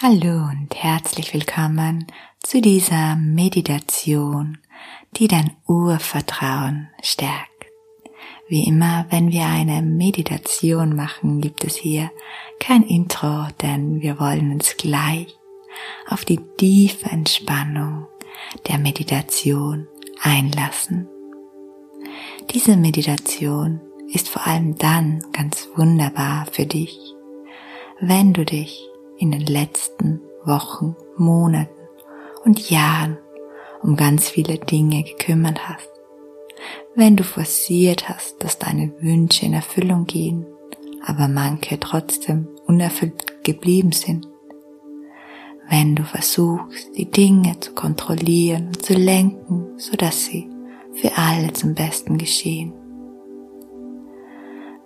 Hallo und herzlich willkommen zu dieser Meditation, die dein Urvertrauen stärkt. Wie immer, wenn wir eine Meditation machen, gibt es hier kein Intro, denn wir wollen uns gleich auf die tiefe Entspannung der Meditation einlassen. Diese Meditation ist vor allem dann ganz wunderbar für dich, wenn du dich in den letzten Wochen, Monaten und Jahren um ganz viele Dinge gekümmert hast. Wenn du forciert hast, dass deine Wünsche in Erfüllung gehen, aber manche trotzdem unerfüllt geblieben sind. Wenn du versuchst, die Dinge zu kontrollieren und zu lenken, sodass sie für alle zum Besten geschehen.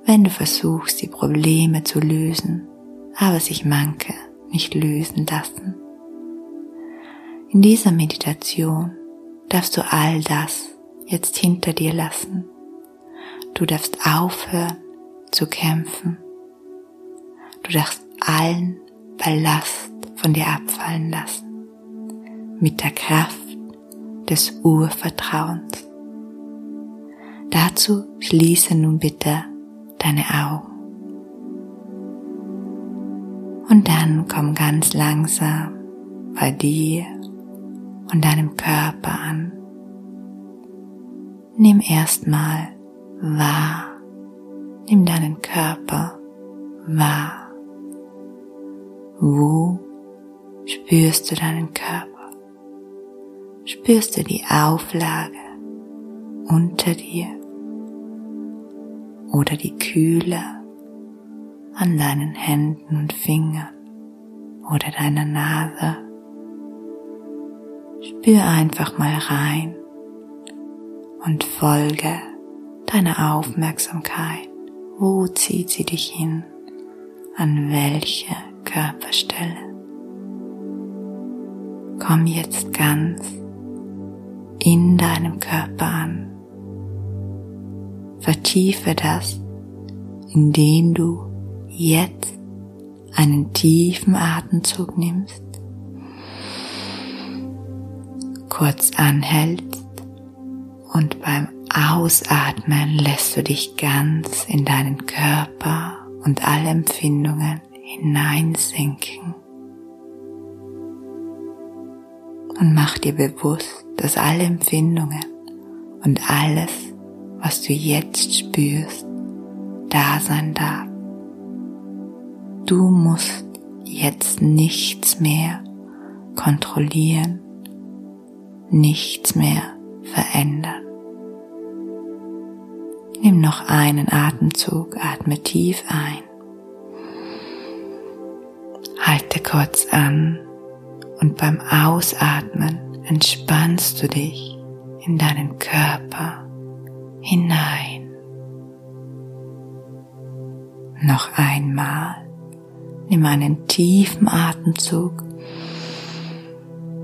Wenn du versuchst, die Probleme zu lösen, aber sich manche nicht lösen lassen. In dieser Meditation darfst du all das jetzt hinter dir lassen. Du darfst aufhören zu kämpfen. Du darfst allen Ballast von dir abfallen lassen. Mit der Kraft des Urvertrauens. Dazu schließe nun bitte deine Augen. Und dann komm ganz langsam bei dir und deinem Körper an. Nimm erstmal wahr. Nimm deinen Körper wahr. Wo spürst du deinen Körper? Spürst du die Auflage unter dir oder die Kühle an deinen Händen und Fingern oder deiner Nase. Spür einfach mal rein und folge deiner Aufmerksamkeit. Wo zieht sie dich hin? An welche Körperstelle? Komm jetzt ganz in deinem Körper an. Vertiefe das, indem du jetzt einen tiefen Atemzug nimmst, kurz anhältst und beim Ausatmen lässt du dich ganz in deinen Körper und alle Empfindungen hineinsinken. Und mach dir bewusst, dass alle Empfindungen und alles, was du jetzt spürst, da sein darf. Du musst jetzt nichts mehr kontrollieren, nichts mehr verändern. Nimm noch einen Atemzug, atme tief ein. Halte kurz an und beim Ausatmen entspannst du dich in deinen Körper hinein. Noch einmal. Nimm einen tiefen Atemzug,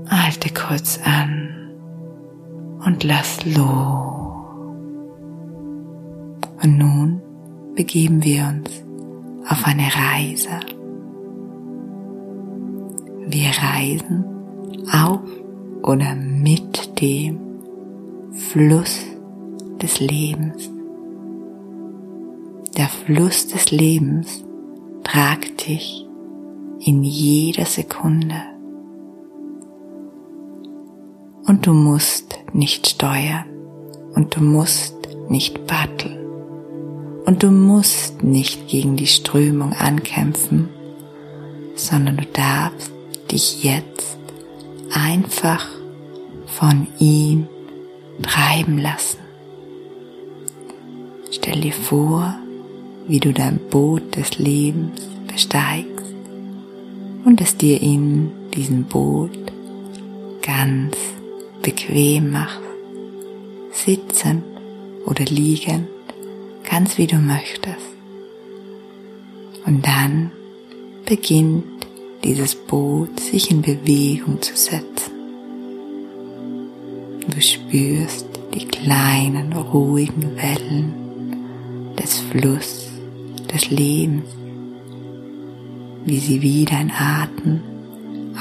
halte kurz an und lass los. Und nun begeben wir uns auf eine Reise. Wir reisen auf oder mit dem Fluss des Lebens. Der Fluss des Lebens tragt dich in jeder Sekunde. Und du musst nicht steuern und du musst nicht batteln und du musst nicht gegen die Strömung ankämpfen, sondern du darfst dich jetzt einfach von ihm treiben lassen. Stell dir vor, wie du dein Boot des Lebens besteigst und es dir in diesem Boot ganz bequem machst, sitzend oder liegend, ganz wie du möchtest. Und dann beginnt dieses Boot sich in Bewegung zu setzen. Du spürst die kleinen, ruhigen Wellen des Flusses des Lebens, wie sie wie dein Atem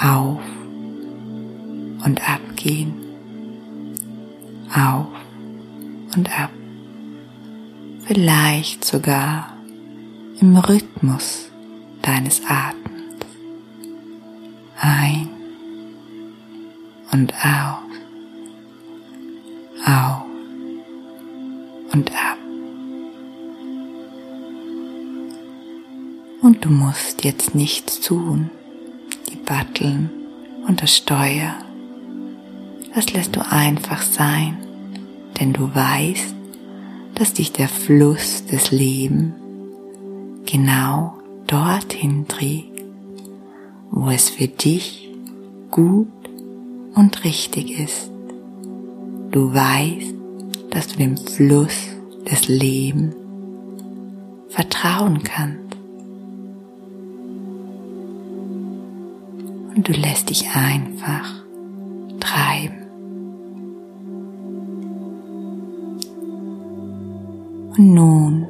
auf und ab gehen, auf und ab, vielleicht sogar im Rhythmus deines Atems. Ein und auf, auf und ab. Du musst jetzt nichts tun, die Batteln und das Steuer. Das lässt du einfach sein, denn du weißt, dass dich der Fluss des Lebens genau dorthin trägt, wo es für dich gut und richtig ist. Du weißt, dass du dem Fluss des Lebens vertrauen kannst. Und du lässt dich einfach treiben. Und nun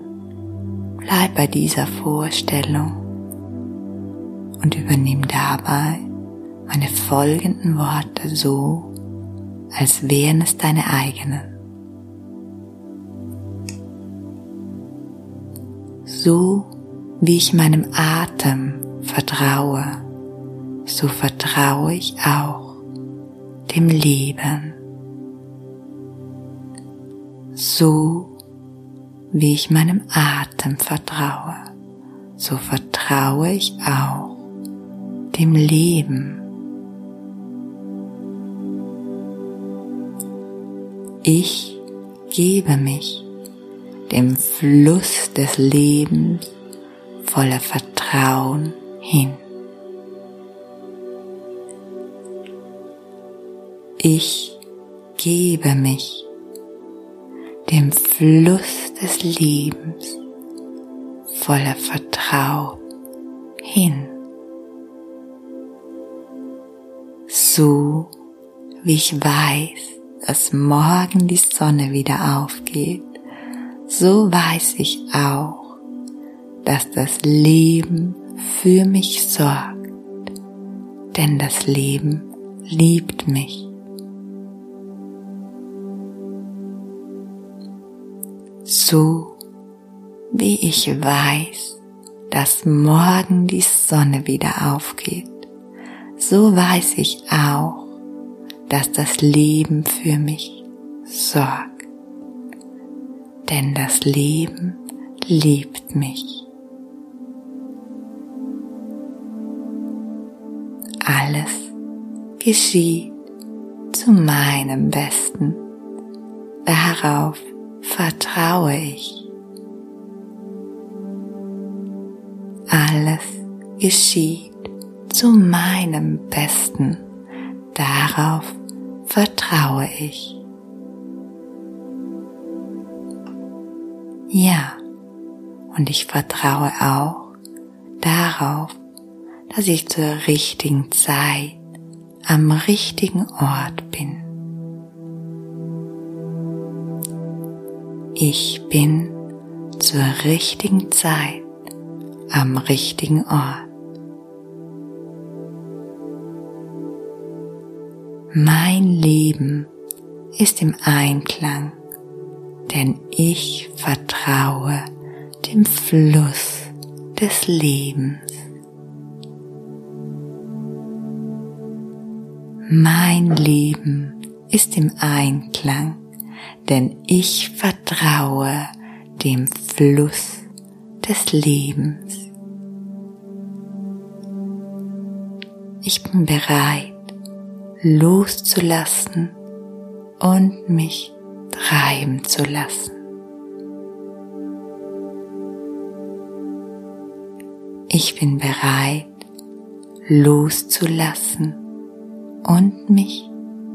bleib bei dieser Vorstellung und übernimm dabei meine folgenden Worte so, als wären es deine eigenen. So wie ich meinem Atem vertraue, so vertraue ich auch dem Leben. So wie ich meinem Atem vertraue, so vertraue ich auch dem Leben. Ich gebe mich dem Fluss des Lebens voller Vertrauen hin. Ich gebe mich dem Fluss des Lebens voller Vertrauen hin. So wie ich weiß, dass morgen die Sonne wieder aufgeht, so weiß ich auch, dass das Leben für mich sorgt, denn das Leben liebt mich. So wie ich weiß, dass morgen die Sonne wieder aufgeht, so weiß ich auch, dass das Leben für mich sorgt. Denn das Leben liebt mich. Alles geschieht zu meinem Besten. Darauf vertraue ich. Alles geschieht zu meinem Besten. Darauf vertraue ich. Ja, und ich vertraue auch darauf, dass ich zur richtigen Zeit am richtigen Ort bin. Ich bin zur richtigen Zeit am richtigen Ort. Mein Leben ist im Einklang, denn ich vertraue dem Fluss des Lebens. Mein Leben ist im Einklang denn ich vertraue dem Fluss des Lebens. Ich bin bereit, loszulassen und mich treiben zu lassen. Ich bin bereit, loszulassen und mich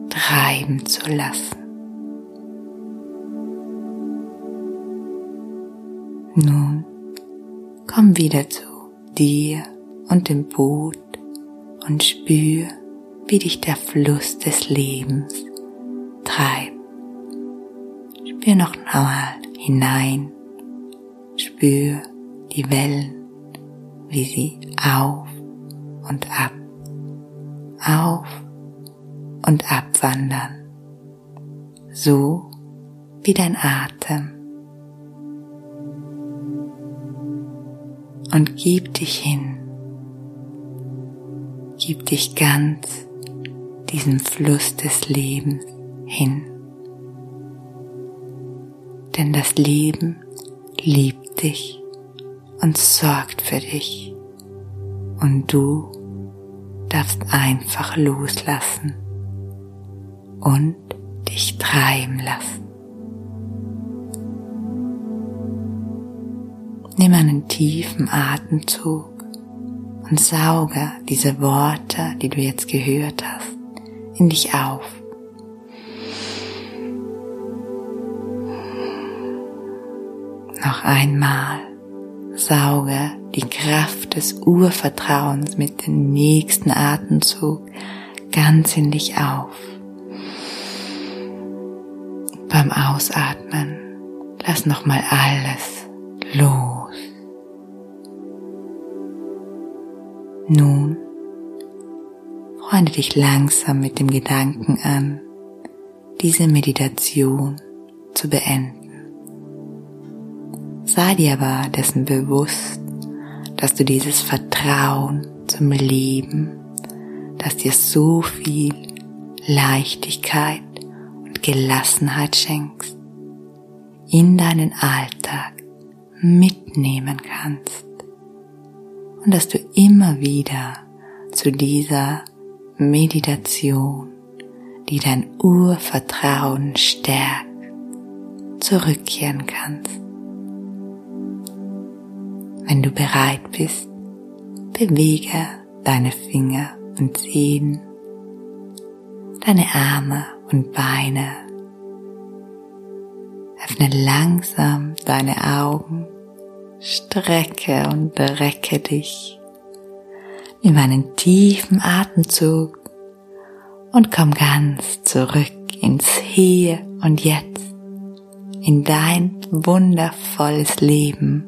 treiben zu lassen. Nun komm wieder zu dir und dem Boot und spür, wie dich der Fluss des Lebens treibt. Spür noch einmal hinein, spür die Wellen, wie sie auf und ab, auf und abwandern, so wie dein Atem. Und gib dich hin, gib dich ganz diesem Fluss des Lebens hin. Denn das Leben liebt dich und sorgt für dich. Und du darfst einfach loslassen und dich treiben lassen. Nimm einen tiefen Atemzug und sauge diese Worte, die du jetzt gehört hast, in dich auf. Noch einmal sauge die Kraft des Urvertrauens mit dem nächsten Atemzug ganz in dich auf. Beim Ausatmen lass nochmal alles los. Nun freunde dich langsam mit dem Gedanken an, diese Meditation zu beenden. Sei dir aber dessen bewusst, dass du dieses Vertrauen zum Leben, das dir so viel Leichtigkeit und Gelassenheit schenkst, in deinen Alltag mitnehmen kannst und dass du immer wieder zu dieser Meditation, die dein Urvertrauen stärkt, zurückkehren kannst. Wenn du bereit bist, bewege deine Finger und Zehen, deine Arme und Beine. Öffne langsam deine Augen, strecke und recke dich. Nimm einen tiefen Atemzug und komm ganz zurück ins Hier und Jetzt, in dein wundervolles Leben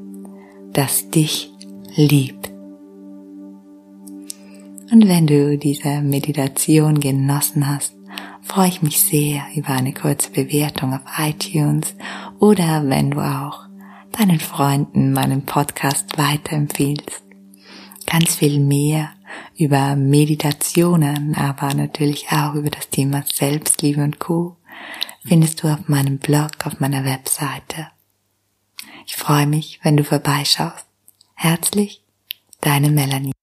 das dich liebt. Und wenn du diese Meditation genossen hast, freue ich mich sehr über eine kurze Bewertung auf iTunes oder wenn du auch deinen Freunden meinen Podcast weiterempfiehlst. Ganz viel mehr über Meditationen, aber natürlich auch über das Thema Selbstliebe und Co. findest du auf meinem Blog, auf meiner Webseite ich freue mich, wenn du vorbeischaust. Herzlich, deine Melanie.